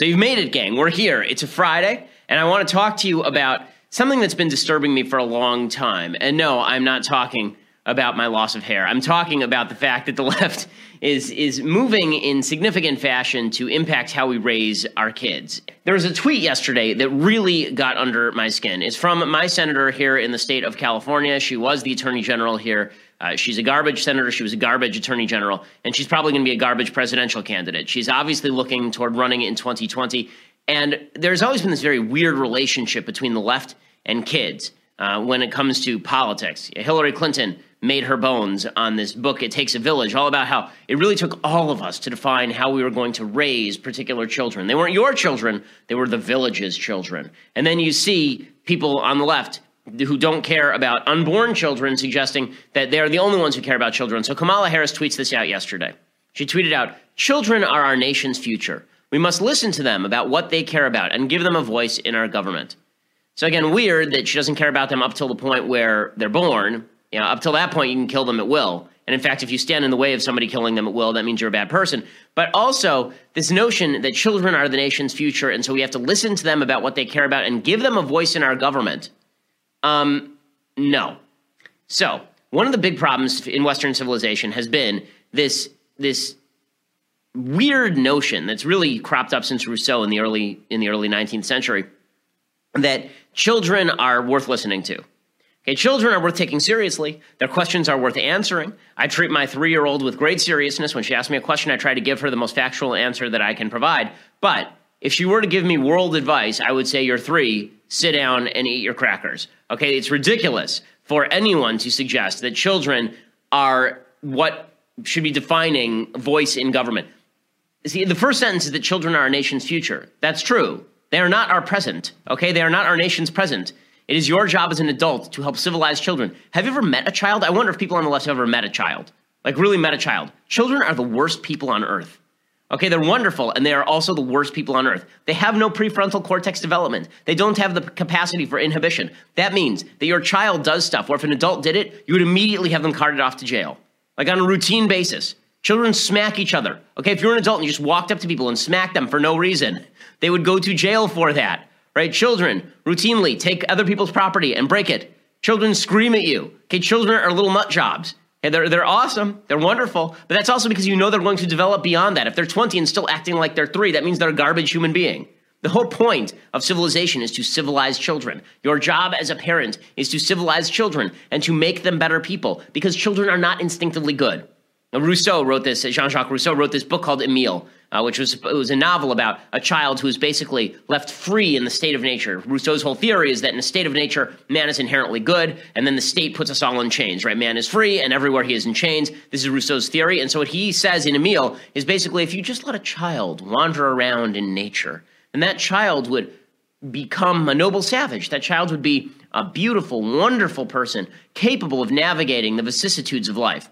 So you've made it, gang. We're here. It's a Friday, and I want to talk to you about something that's been disturbing me for a long time. And no, I'm not talking about my loss of hair. I'm talking about the fact that the left is is moving in significant fashion to impact how we raise our kids. There was a tweet yesterday that really got under my skin. It's from my senator here in the state of California. She was the attorney general here. Uh, she's a garbage senator. She was a garbage attorney general, and she's probably going to be a garbage presidential candidate. She's obviously looking toward running in 2020. And there's always been this very weird relationship between the left and kids uh, when it comes to politics. Hillary Clinton made her bones on this book, It Takes a Village, all about how it really took all of us to define how we were going to raise particular children. They weren't your children, they were the village's children. And then you see people on the left who don't care about unborn children suggesting that they're the only ones who care about children. So Kamala Harris tweets this out yesterday. She tweeted out, Children are our nation's future. We must listen to them about what they care about and give them a voice in our government. So again, weird that she doesn't care about them up till the point where they're born. You know, up till that point, you can kill them at will. And in fact, if you stand in the way of somebody killing them at will, that means you're a bad person. But also, this notion that children are the nation's future, and so we have to listen to them about what they care about and give them a voice in our government. Um, no. So, one of the big problems in Western civilization has been this this weird notion that's really cropped up since Rousseau in the early in the early 19th century that children are worth listening to. Okay, children are worth taking seriously. Their questions are worth answering. I treat my three year old with great seriousness. When she asks me a question, I try to give her the most factual answer that I can provide. But if she were to give me world advice, I would say, You're three, sit down and eat your crackers. Okay, it's ridiculous for anyone to suggest that children are what should be defining voice in government. See, the first sentence is that children are our nation's future. That's true. They are not our present, okay? They are not our nation's present. It is your job as an adult to help civilize children. Have you ever met a child? I wonder if people on the left have ever met a child. Like, really met a child. Children are the worst people on earth. Okay, they're wonderful, and they are also the worst people on earth. They have no prefrontal cortex development. They don't have the capacity for inhibition. That means that your child does stuff where if an adult did it, you would immediately have them carted off to jail, like on a routine basis. Children smack each other. Okay, if you're an adult and you just walked up to people and smacked them for no reason, they would go to jail for that, right? Children routinely take other people's property and break it. Children scream at you. Okay, children are little nut jobs. Okay, they're, they're awesome. They're wonderful. But that's also because you know they're going to develop beyond that. If they're 20 and still acting like they're three, that means they're a garbage human being. The whole point of civilization is to civilize children. Your job as a parent is to civilize children and to make them better people because children are not instinctively good. Rousseau wrote this, Jean Jacques Rousseau wrote this book called Emile, uh, which was, it was a novel about a child who is basically left free in the state of nature. Rousseau's whole theory is that in a state of nature, man is inherently good, and then the state puts us all in chains, right? Man is free, and everywhere he is in chains. This is Rousseau's theory. And so what he says in Emile is basically if you just let a child wander around in nature, and that child would become a noble savage. That child would be a beautiful, wonderful person capable of navigating the vicissitudes of life.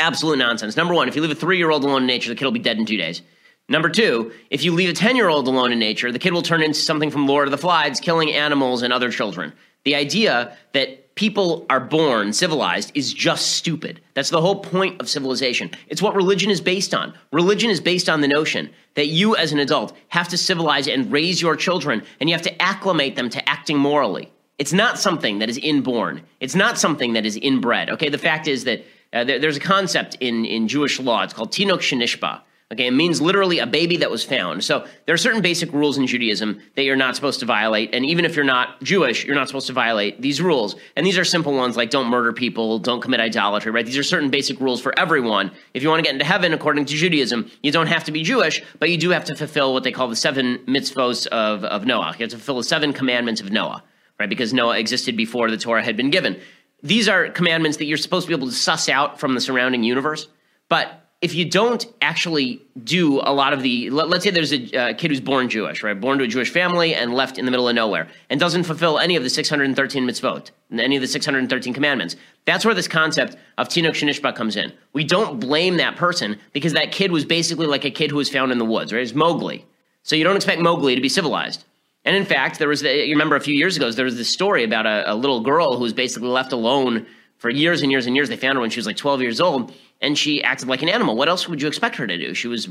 Absolute nonsense. Number one, if you leave a three year old alone in nature, the kid will be dead in two days. Number two, if you leave a 10 year old alone in nature, the kid will turn into something from Lord of the Flies, killing animals and other children. The idea that people are born civilized is just stupid. That's the whole point of civilization. It's what religion is based on. Religion is based on the notion that you, as an adult, have to civilize and raise your children, and you have to acclimate them to acting morally. It's not something that is inborn. It's not something that is inbred. Okay, the fact is that uh, there, there's a concept in, in Jewish law. It's called tinok shenishba. Okay, it means literally a baby that was found. So there are certain basic rules in Judaism that you're not supposed to violate. And even if you're not Jewish, you're not supposed to violate these rules. And these are simple ones like don't murder people, don't commit idolatry, right? These are certain basic rules for everyone. If you want to get into heaven, according to Judaism, you don't have to be Jewish, but you do have to fulfill what they call the seven mitzvos of, of Noah. You have to fulfill the seven commandments of Noah, right? Because Noah existed before the Torah had been given these are commandments that you're supposed to be able to suss out from the surrounding universe. But if you don't actually do a lot of the, let, us say there's a uh, kid who's born Jewish, right, born to a Jewish family and left in the middle of nowhere, and doesn't fulfill any of the 613 mitzvot, any of the 613 commandments. That's where this concept of tinok shenishba comes in. We don't blame that person because that kid was basically like a kid who was found in the woods, right? It's Mowgli. So you don't expect Mowgli to be civilized. And in fact, there was, you remember a few years ago, there was this story about a, a little girl who was basically left alone for years and years and years. They found her when she was like 12 years old. and she acted like an animal. What else would you expect her to do? She was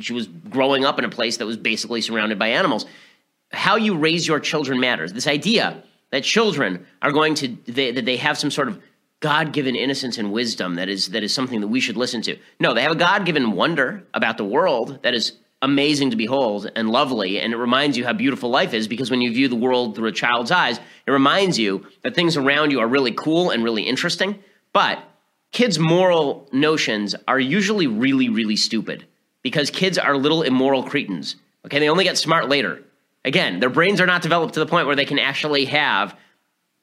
she was growing up in a place that was basically surrounded by animals. How you raise your children matters. This idea that children are going to they, that they have some sort of God-given innocence and wisdom that is that is something that we should listen to. No, they have a God-given wonder about the world that is amazing to behold and lovely and it reminds you how beautiful life is because when you view the world through a child's eyes, it reminds you that things around you are really cool and really interesting. But kids' moral notions are usually really really stupid because kids are little immoral cretins. Okay, they only get smart later. Again, their brains are not developed to the point where they can actually have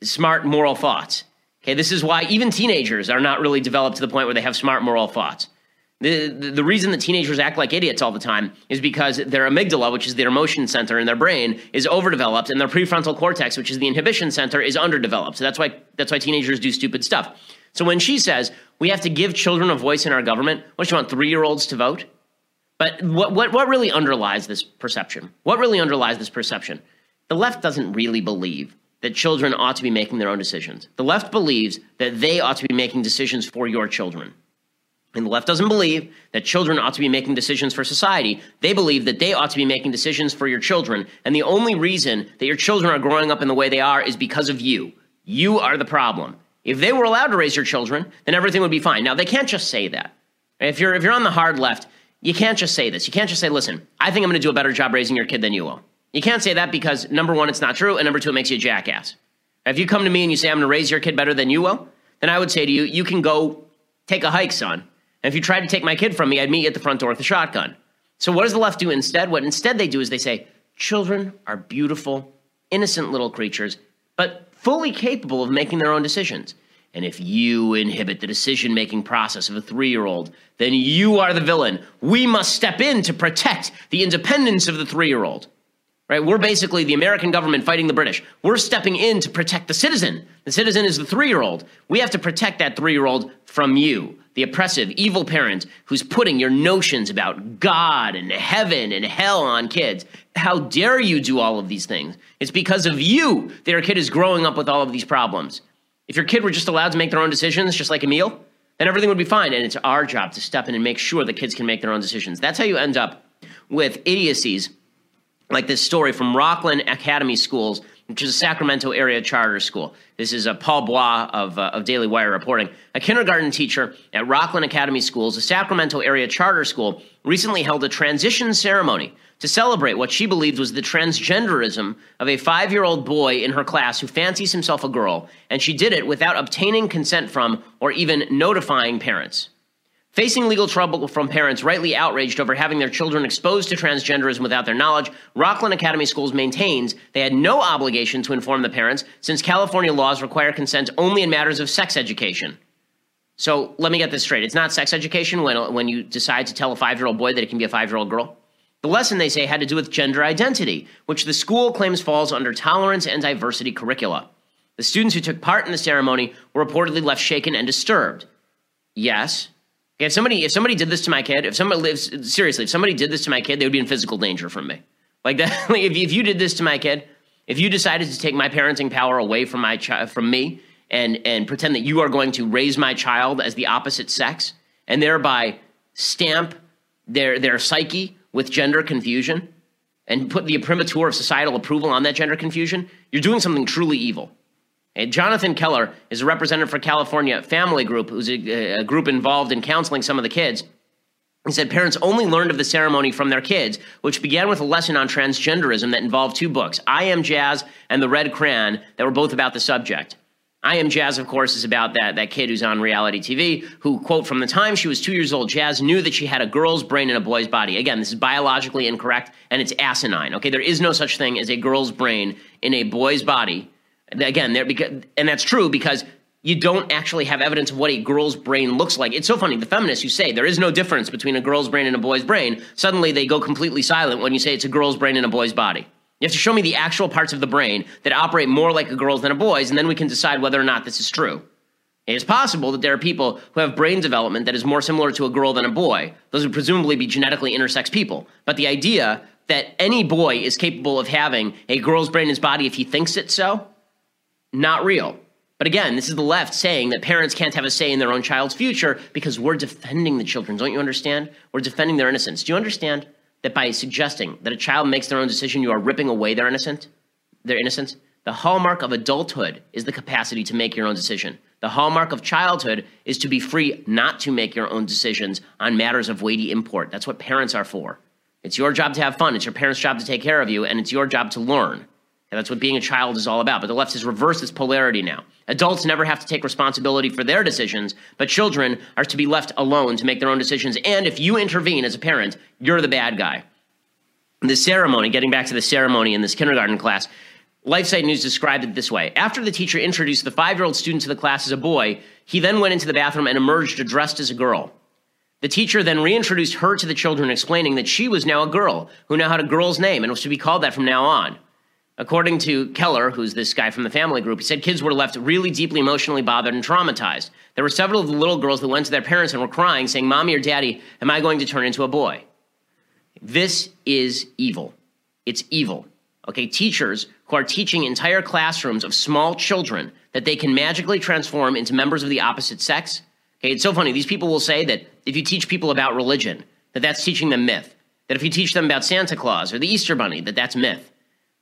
smart moral thoughts. Okay, this is why even teenagers are not really developed to the point where they have smart moral thoughts. The, the, reason that teenagers act like idiots all the time is because their amygdala, which is their emotion center in their brain, is overdeveloped, and their prefrontal cortex, which is the inhibition center, is underdeveloped. So that's why that's why teenagers do stupid stuff. So when she says we have to give children a voice in our government, what do you want three year olds to vote? But what, what what really underlies this perception? What really underlies this perception? The left doesn't really believe that children ought to be making their own decisions. The left believes that they ought to be making decisions for your children. And the left doesn't believe that children ought to be making decisions for society. They believe that they ought to be making decisions for your children. And the only reason that your children are growing up in the way they are is because of you. You are the problem. If they were allowed to raise your children, then everything would be fine. Now, they can't just say that. If you're, if you're on the hard left, you can't just say this. You can't just say, listen, I think I'm going to do a better job raising your kid than you will. You can't say that because number one, it's not true, and number two, it makes you a jackass. If you come to me and you say, I'm going to raise your kid better than you will, then I would say to you, you can go take a hike, son. And if you tried to take my kid from me, I'd meet you at the front door with a shotgun. So what does the left do instead? What instead they do is they say, children are beautiful, innocent little creatures, but fully capable of making their own decisions. And if you inhibit the decision making process of a three year old, then you are the villain. We must step in to protect the independence of the three year old. Right? We're basically the American government fighting the British. We're stepping in to protect the citizen. The citizen is the three year old. We have to protect that three year old from you, the oppressive, evil parent who's putting your notions about God and heaven and hell on kids. How dare you do all of these things? It's because of you that your kid is growing up with all of these problems. If your kid were just allowed to make their own decisions, just like Emile, then everything would be fine. And it's our job to step in and make sure that kids can make their own decisions. That's how you end up with idiocies like this story from Rocklin Academy Schools, which is a Sacramento area charter school. This is a Paul Bois of, uh, of Daily Wire reporting. A kindergarten teacher at Rocklin Academy Schools, a Sacramento area charter school, recently held a transition ceremony to celebrate what she believed was the transgenderism of a five year old boy in her class who fancies himself a girl, and she did it without obtaining consent from or even notifying parents. Facing legal trouble from parents rightly outraged over having their children exposed to transgenderism without their knowledge, Rocklin Academy Schools maintains they had no obligation to inform the parents since California laws require consent only in matters of sex education. So let me get this straight. It's not sex education when, when you decide to tell a five year old boy that it can be a five year old girl. The lesson, they say, had to do with gender identity, which the school claims falls under tolerance and diversity curricula. The students who took part in the ceremony were reportedly left shaken and disturbed. Yes, if somebody if somebody did this to my kid, if somebody lives seriously, if somebody did this to my kid, they would be in physical danger from me. Like that. Like if if you did this to my kid, if you decided to take my parenting power away from my child from me and and pretend that you are going to raise my child as the opposite sex and thereby stamp their their psyche with gender confusion and put the imprimatur of societal approval on that gender confusion, you're doing something truly evil. And Jonathan Keller is a representative for California Family Group, who's a, a group involved in counseling some of the kids. He said parents only learned of the ceremony from their kids, which began with a lesson on transgenderism that involved two books, I Am Jazz and The Red Crayon, that were both about the subject. I Am Jazz, of course, is about that, that kid who's on reality TV who, quote, from the time she was two years old, Jazz knew that she had a girl's brain in a boy's body. Again, this is biologically incorrect and it's asinine. Okay, there is no such thing as a girl's brain in a boy's body Again, there because and that's true because you don't actually have evidence of what a girl's brain looks like. It's so funny. The feminists who say there is no difference between a girl's brain and a boy's brain, suddenly they go completely silent when you say it's a girl's brain and a boy's body. You have to show me the actual parts of the brain that operate more like a girl's than a boy's, and then we can decide whether or not this is true. It is possible that there are people who have brain development that is more similar to a girl than a boy. Those would presumably be genetically intersex people. But the idea that any boy is capable of having a girl's brain in his body if he thinks it so, not real. But again, this is the left saying that parents can't have a say in their own child's future because we're defending the children. Don't you understand? We're defending their innocence. Do you understand that by suggesting that a child makes their own decision, you are ripping away their innocence? Their innocence? The hallmark of adulthood is the capacity to make your own decision. The hallmark of childhood is to be free not to make your own decisions on matters of weighty import. That's what parents are for. It's your job to have fun. It's your parents' job to take care of you, and it's your job to learn. And that's what being a child is all about. But the left has reversed this polarity now. Adults never have to take responsibility for their decisions, but children are to be left alone to make their own decisions. And if you intervene as a parent, you're the bad guy. The ceremony, getting back to the ceremony in this kindergarten class, LifeSite News described it this way. After the teacher introduced the five year old student to the class as a boy, he then went into the bathroom and emerged dressed as a girl. The teacher then reintroduced her to the children, explaining that she was now a girl who now had a girl's name and was to be called that from now on. According to Keller, who's this guy from the family group, he said kids were left really deeply emotionally bothered and traumatized. There were several of the little girls that went to their parents and were crying, saying, Mommy or Daddy, am I going to turn into a boy? This is evil. It's evil. Okay, teachers who are teaching entire classrooms of small children that they can magically transform into members of the opposite sex. Okay, it's so funny. These people will say that if you teach people about religion, that that's teaching them myth. That if you teach them about Santa Claus or the Easter Bunny, that that's myth.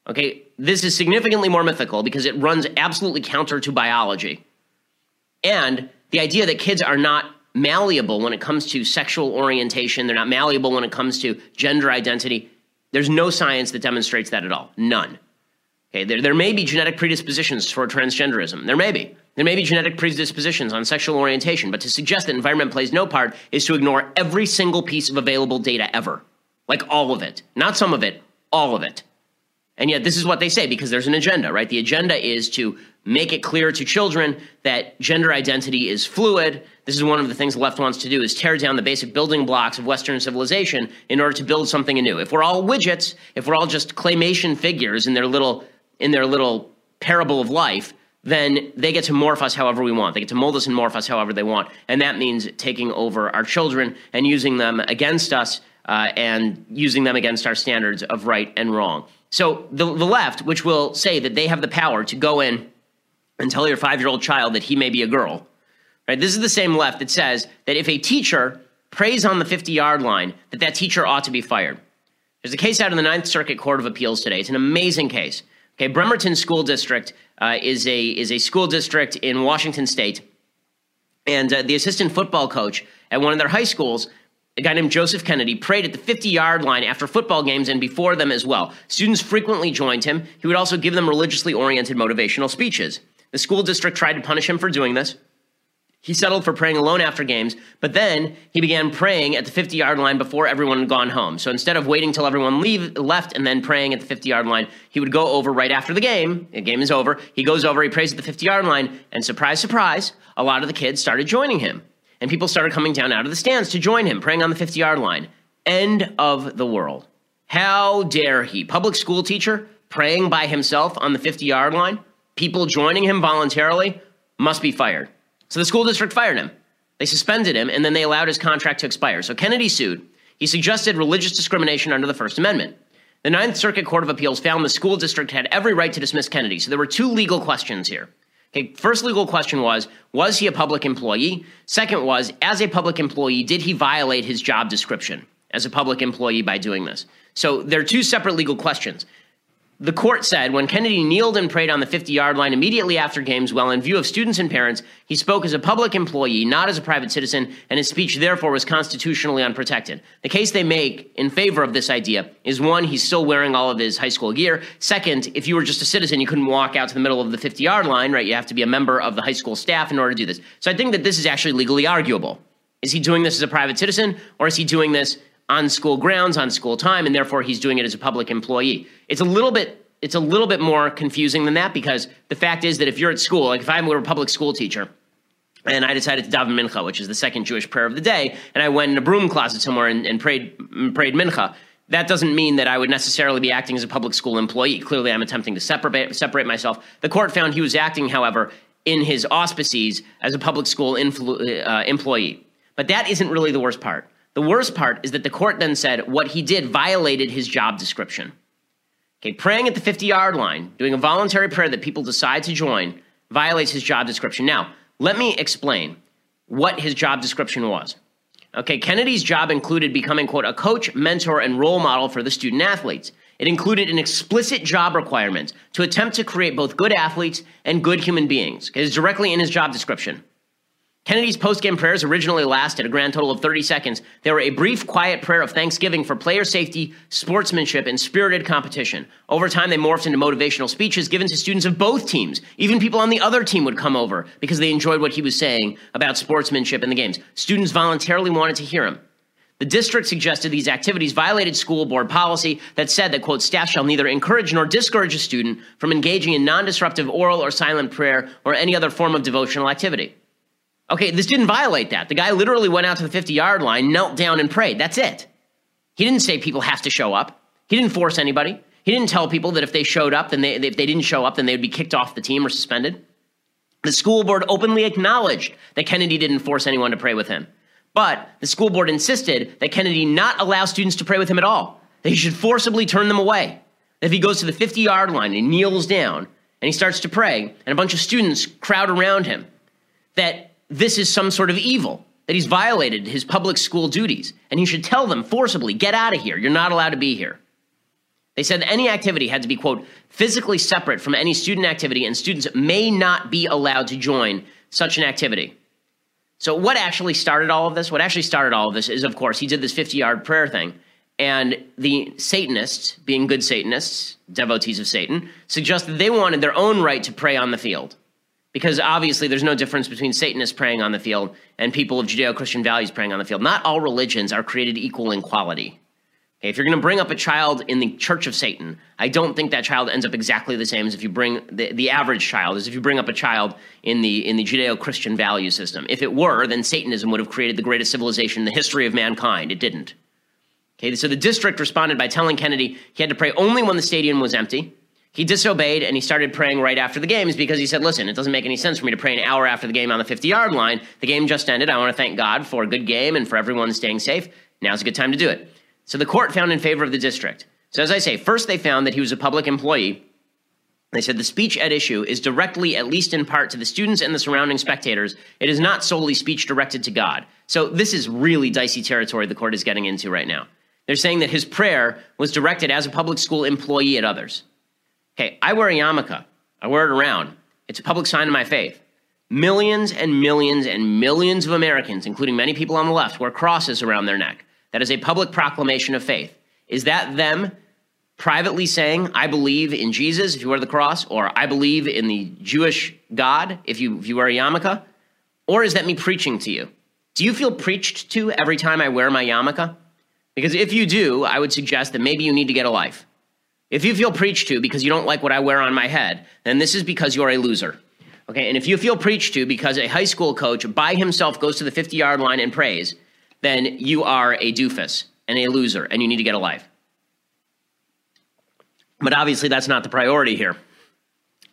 Okay, this is significantly more mythical because it runs absolutely counter to biology. And the idea that kids are not malleable when it comes to sexual orientation, they're not malleable when it comes to gender identity. There's no science that demonstrates that at all. None. Okay, there, there may be genetic predispositions for transgenderism. There may be. There may be genetic predispositions on sexual orientation, but to suggest that environment plays no part is to ignore every single piece of available data ever. Like all of it. Not some of it, all of it. And yet, this is what they say because there's an agenda, right? The agenda is to make it clear to children that gender identity is fluid. This is one of the things the left wants to do is tear down the basic building blocks of Western civilization in order to build something anew. If we're all widgets, if we're all just claymation figures in their little in their little parable of life, then they get to morph us however we want. They get to mold us and morph us however they want. And that means taking over our children and using them against us uh, and using them against our standards of right and wrong. So the, the left, which will say that they have the power to go in and tell your five year old child that he may be a girl, right? This is the same left that says that if a teacher prays on the 50 yard line, that that teacher ought to be fired. There's a case out in the Ninth Circuit Court of Appeals today. It's an amazing case. Okay, Bremerton School District uh, is a is a school district in Washington State, and uh, the assistant football coach at one of their high schools a guy named Joseph Kennedy prayed at the 50 yard line after football games and before them as well. Students frequently joined him. He would also give them religiously oriented motivational speeches. The school district tried to punish him for doing this. He settled for praying alone after games, but then he began praying at the 50 yard line before everyone had gone home. So instead of waiting till everyone leave, left and then praying at the 50 yard line, he would go over right after the game. The game is over. He goes over, he prays at the 50 yard line, and surprise, surprise, a lot of the kids started joining him and people started coming down out of the stands to join him, praying on the 50 yard line. End of the world. How dare he? Public school teacher praying by himself on the 50 yard line, people joining him voluntarily, must be fired. So the school district fired him. They suspended him, and then they allowed his contract to expire. So Kennedy sued. He suggested religious discrimination under the First Amendment. The Ninth Circuit Court of Appeals found the school district had every right to dismiss Kennedy. So there were two legal questions here. Okay, first legal question was Was he a public employee? Second was As a public employee, did he violate his job description as a public employee by doing this? So there are two separate legal questions. The court said when Kennedy kneeled and prayed on the 50 yard line immediately after games, while in view of students and parents, he spoke as a public employee, not as a private citizen, and his speech therefore was constitutionally unprotected. The case they make in favor of this idea is one, he's still wearing all of his high school gear. Second, if you were just a citizen, you couldn't walk out to the middle of the 50 yard line, right? You have to be a member of the high school staff in order to do this. So I think that this is actually legally arguable. Is he doing this as a private citizen, or is he doing this on school grounds, on school time, and therefore he's doing it as a public employee? It's a little bit it's a little bit more confusing than that because the fact is that if you're at school, like if I were a public school teacher, and I decided to daven mincha, which is the second Jewish prayer of the day, and I went in a broom closet somewhere and, and prayed prayed mincha. That doesn't mean that I would necessarily be acting as a public school employee. Clearly, I'm attempting to separate separate myself. The court found he was acting, however, in his auspices as a public school influ- uh, employee. But that isn't really the worst part. The worst part is that the court then said what he did violated his job description. Okay, praying at the 50 yard line, doing a voluntary prayer that people decide to join, violates his job description. Now, let me explain what his job description was. Okay, Kennedy's job included becoming, quote, a coach, mentor, and role model for the student athletes. It included an explicit job requirement to attempt to create both good athletes and good human beings. It is directly in his job description. Kennedy's post-game prayers originally lasted a grand total of 30 seconds. They were a brief, quiet prayer of thanksgiving for player safety, sportsmanship, and spirited competition. Over time, they morphed into motivational speeches given to students of both teams. Even people on the other team would come over because they enjoyed what he was saying about sportsmanship in the games. Students voluntarily wanted to hear him. The district suggested these activities violated school board policy that said that, quote, staff shall neither encourage nor discourage a student from engaging in non disruptive oral or silent prayer or any other form of devotional activity. Okay, this didn't violate that. The guy literally went out to the 50 yard line, knelt down, and prayed. That's it. He didn't say people have to show up. He didn't force anybody. He didn't tell people that if they showed up, then they, if they didn't show up, then they would be kicked off the team or suspended. The school board openly acknowledged that Kennedy didn't force anyone to pray with him. But the school board insisted that Kennedy not allow students to pray with him at all, that he should forcibly turn them away. That if he goes to the 50 yard line and kneels down and he starts to pray, and a bunch of students crowd around him, that this is some sort of evil, that he's violated his public school duties, and he should tell them forcibly, get out of here. You're not allowed to be here. They said any activity had to be, quote, physically separate from any student activity, and students may not be allowed to join such an activity. So, what actually started all of this? What actually started all of this is, of course, he did this 50 yard prayer thing. And the Satanists, being good Satanists, devotees of Satan, suggested they wanted their own right to pray on the field because obviously there's no difference between Satanists praying on the field and people of Judeo Christian values praying on the field. Not all religions are created equal in quality. Okay, if you're going to bring up a child in the Church of Satan, I don't think that child ends up exactly the same as if you bring the, the average child, as if you bring up a child in the in the Judeo Christian value system. If it were, then Satanism would have created the greatest civilization in the history of mankind. It didn't. Okay, so the district responded by telling Kennedy he had to pray only when the stadium was empty he disobeyed and he started praying right after the games because he said, Listen, it doesn't make any sense for me to pray an hour after the game on the 50 yard line. The game just ended. I want to thank God for a good game and for everyone staying safe. Now's a good time to do it. So the court found in favor of the district. So, as I say, first they found that he was a public employee. They said the speech at issue is directly, at least in part, to the students and the surrounding spectators. It is not solely speech directed to God. So, this is really dicey territory the court is getting into right now. They're saying that his prayer was directed as a public school employee at others. Okay, I wear a yarmulke. I wear it around. It's a public sign of my faith. Millions and millions and millions of Americans, including many people on the left, wear crosses around their neck. That is a public proclamation of faith. Is that them privately saying, I believe in Jesus if you wear the cross, or I believe in the Jewish God if you, if you wear a yarmulke? Or is that me preaching to you? Do you feel preached to every time I wear my yarmulke? Because if you do, I would suggest that maybe you need to get a life. If you feel preached to because you don't like what I wear on my head, then this is because you're a loser. Okay, and if you feel preached to because a high school coach by himself goes to the 50 yard line and prays, then you are a doofus and a loser and you need to get a life. But obviously, that's not the priority here.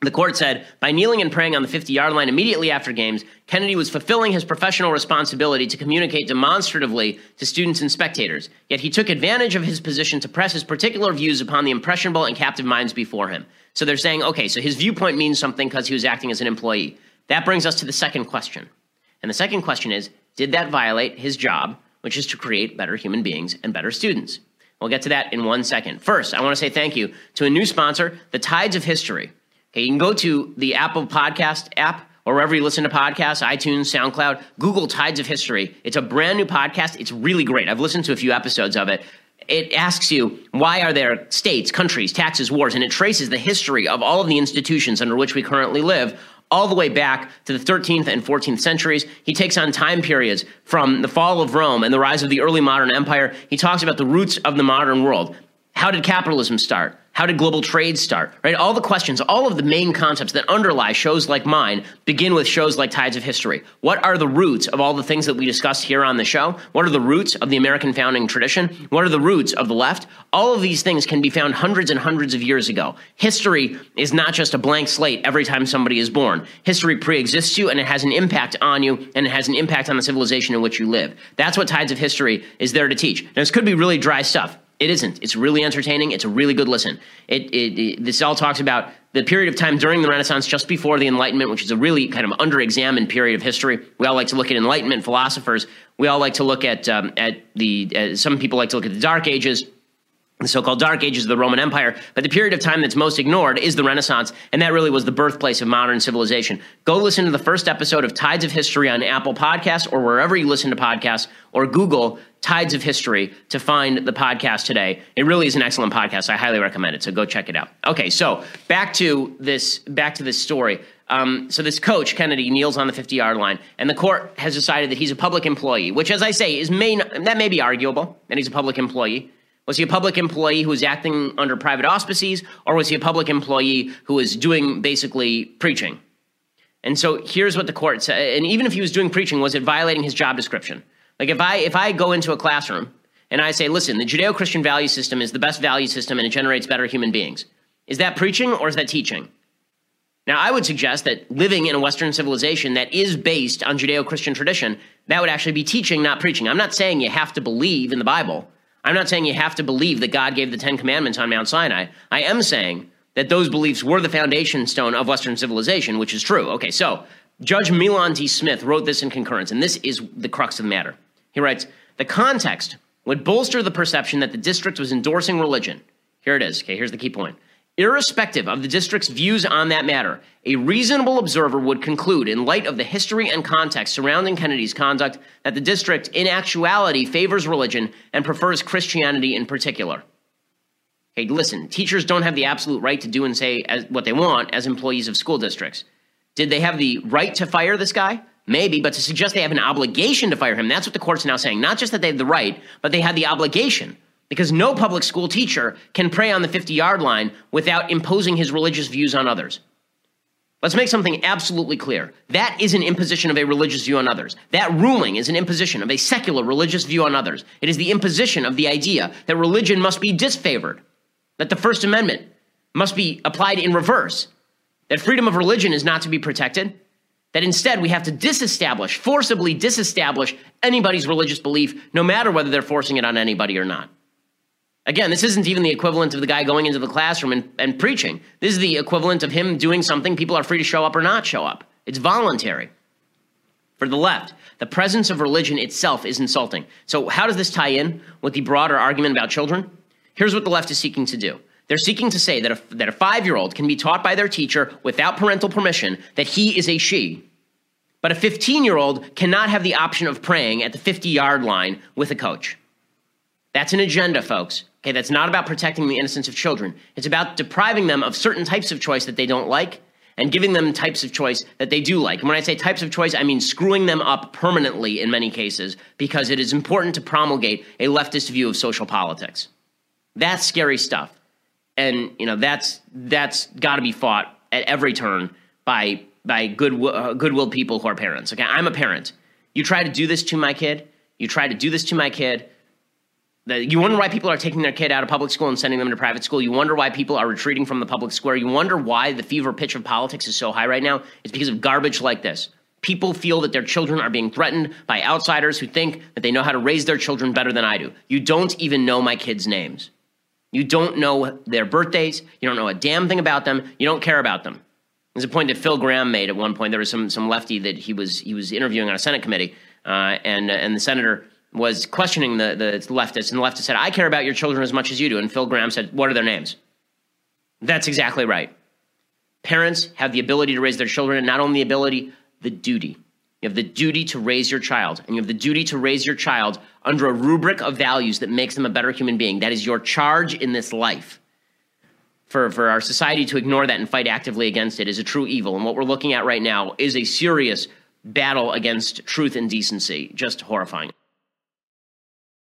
The court said by kneeling and praying on the 50 yard line immediately after games, Kennedy was fulfilling his professional responsibility to communicate demonstratively to students and spectators. Yet he took advantage of his position to press his particular views upon the impressionable and captive minds before him. So they're saying, okay, so his viewpoint means something because he was acting as an employee. That brings us to the second question. And the second question is Did that violate his job, which is to create better human beings and better students? We'll get to that in one second. First, I want to say thank you to a new sponsor, The Tides of History. Okay, you can go to the Apple Podcast app or wherever you listen to podcasts, iTunes, SoundCloud, Google Tides of History. It's a brand new podcast. It's really great. I've listened to a few episodes of it. It asks you, why are there states, countries, taxes, wars? And it traces the history of all of the institutions under which we currently live all the way back to the 13th and 14th centuries. He takes on time periods from the fall of Rome and the rise of the early modern empire. He talks about the roots of the modern world. How did capitalism start? How did global trade start? Right? All the questions, all of the main concepts that underlie shows like mine begin with shows like Tides of History. What are the roots of all the things that we discussed here on the show? What are the roots of the American founding tradition? What are the roots of the left? All of these things can be found hundreds and hundreds of years ago. History is not just a blank slate every time somebody is born. History pre-exists you and it has an impact on you and it has an impact on the civilization in which you live. That's what Tides of History is there to teach. Now, this could be really dry stuff. It isn't. It's really entertaining. It's a really good listen. It, it, it, this all talks about the period of time during the Renaissance, just before the Enlightenment, which is a really kind of under-examined period of history. We all like to look at Enlightenment philosophers. We all like to look at um, at the. Uh, some people like to look at the Dark Ages the so-called dark ages of the roman empire but the period of time that's most ignored is the renaissance and that really was the birthplace of modern civilization go listen to the first episode of tides of history on apple podcasts or wherever you listen to podcasts or google tides of history to find the podcast today it really is an excellent podcast i highly recommend it so go check it out okay so back to this back to this story um, so this coach kennedy kneels on the 50 yard line and the court has decided that he's a public employee which as i say is may that may be arguable that he's a public employee was he a public employee who was acting under private auspices, or was he a public employee who was doing basically preaching? And so here's what the court said. And even if he was doing preaching, was it violating his job description? Like if I if I go into a classroom and I say, listen, the Judeo-Christian value system is the best value system and it generates better human beings. Is that preaching or is that teaching? Now, I would suggest that living in a Western civilization that is based on Judeo Christian tradition, that would actually be teaching, not preaching. I'm not saying you have to believe in the Bible. I'm not saying you have to believe that God gave the Ten Commandments on Mount Sinai. I am saying that those beliefs were the foundation stone of Western civilization, which is true. Okay, so Judge Milan D. Smith wrote this in concurrence, and this is the crux of the matter. He writes The context would bolster the perception that the district was endorsing religion. Here it is. Okay, here's the key point. Irrespective of the district's views on that matter, a reasonable observer would conclude, in light of the history and context surrounding Kennedy's conduct, that the district, in actuality, favors religion and prefers Christianity in particular. Okay, listen, teachers don't have the absolute right to do and say as, what they want as employees of school districts. Did they have the right to fire this guy? Maybe, but to suggest they have an obligation to fire him, that's what the court's now saying. Not just that they have the right, but they had the obligation because no public school teacher can pray on the 50 yard line without imposing his religious views on others. Let's make something absolutely clear. That is an imposition of a religious view on others. That ruling is an imposition of a secular religious view on others. It is the imposition of the idea that religion must be disfavored, that the First Amendment must be applied in reverse, that freedom of religion is not to be protected, that instead we have to disestablish, forcibly disestablish anybody's religious belief, no matter whether they're forcing it on anybody or not. Again, this isn't even the equivalent of the guy going into the classroom and, and preaching. This is the equivalent of him doing something. People are free to show up or not show up. It's voluntary. For the left, the presence of religion itself is insulting. So, how does this tie in with the broader argument about children? Here's what the left is seeking to do. They're seeking to say that a, that a five year old can be taught by their teacher without parental permission that he is a she, but a 15 year old cannot have the option of praying at the 50 yard line with a coach. That's an agenda, folks. Okay, that's not about protecting the innocence of children. It's about depriving them of certain types of choice that they don't like and giving them types of choice that they do like. And when I say types of choice, I mean screwing them up permanently in many cases because it is important to promulgate a leftist view of social politics. That's scary stuff. And, you know, that's that's got to be fought at every turn by by good uh, goodwill people who are parents. Okay, I'm a parent. You try to do this to my kid, you try to do this to my kid, you wonder why people are taking their kid out of public school and sending them to private school. You wonder why people are retreating from the public square. You wonder why the fever pitch of politics is so high right now. It's because of garbage like this. People feel that their children are being threatened by outsiders who think that they know how to raise their children better than I do. You don't even know my kids' names. You don't know their birthdays. You don't know a damn thing about them. You don't care about them. There's a point that Phil Gramm made at one point. There was some some lefty that he was he was interviewing on a Senate committee, uh, and and the senator was questioning the, the leftist, and the leftist said, I care about your children as much as you do. And Phil Gramm said, What are their names? That's exactly right. Parents have the ability to raise their children, and not only the ability, the duty. You have the duty to raise your child, and you have the duty to raise your child under a rubric of values that makes them a better human being. That is your charge in this life. For, for our society to ignore that and fight actively against it is a true evil. And what we're looking at right now is a serious battle against truth and decency. Just horrifying.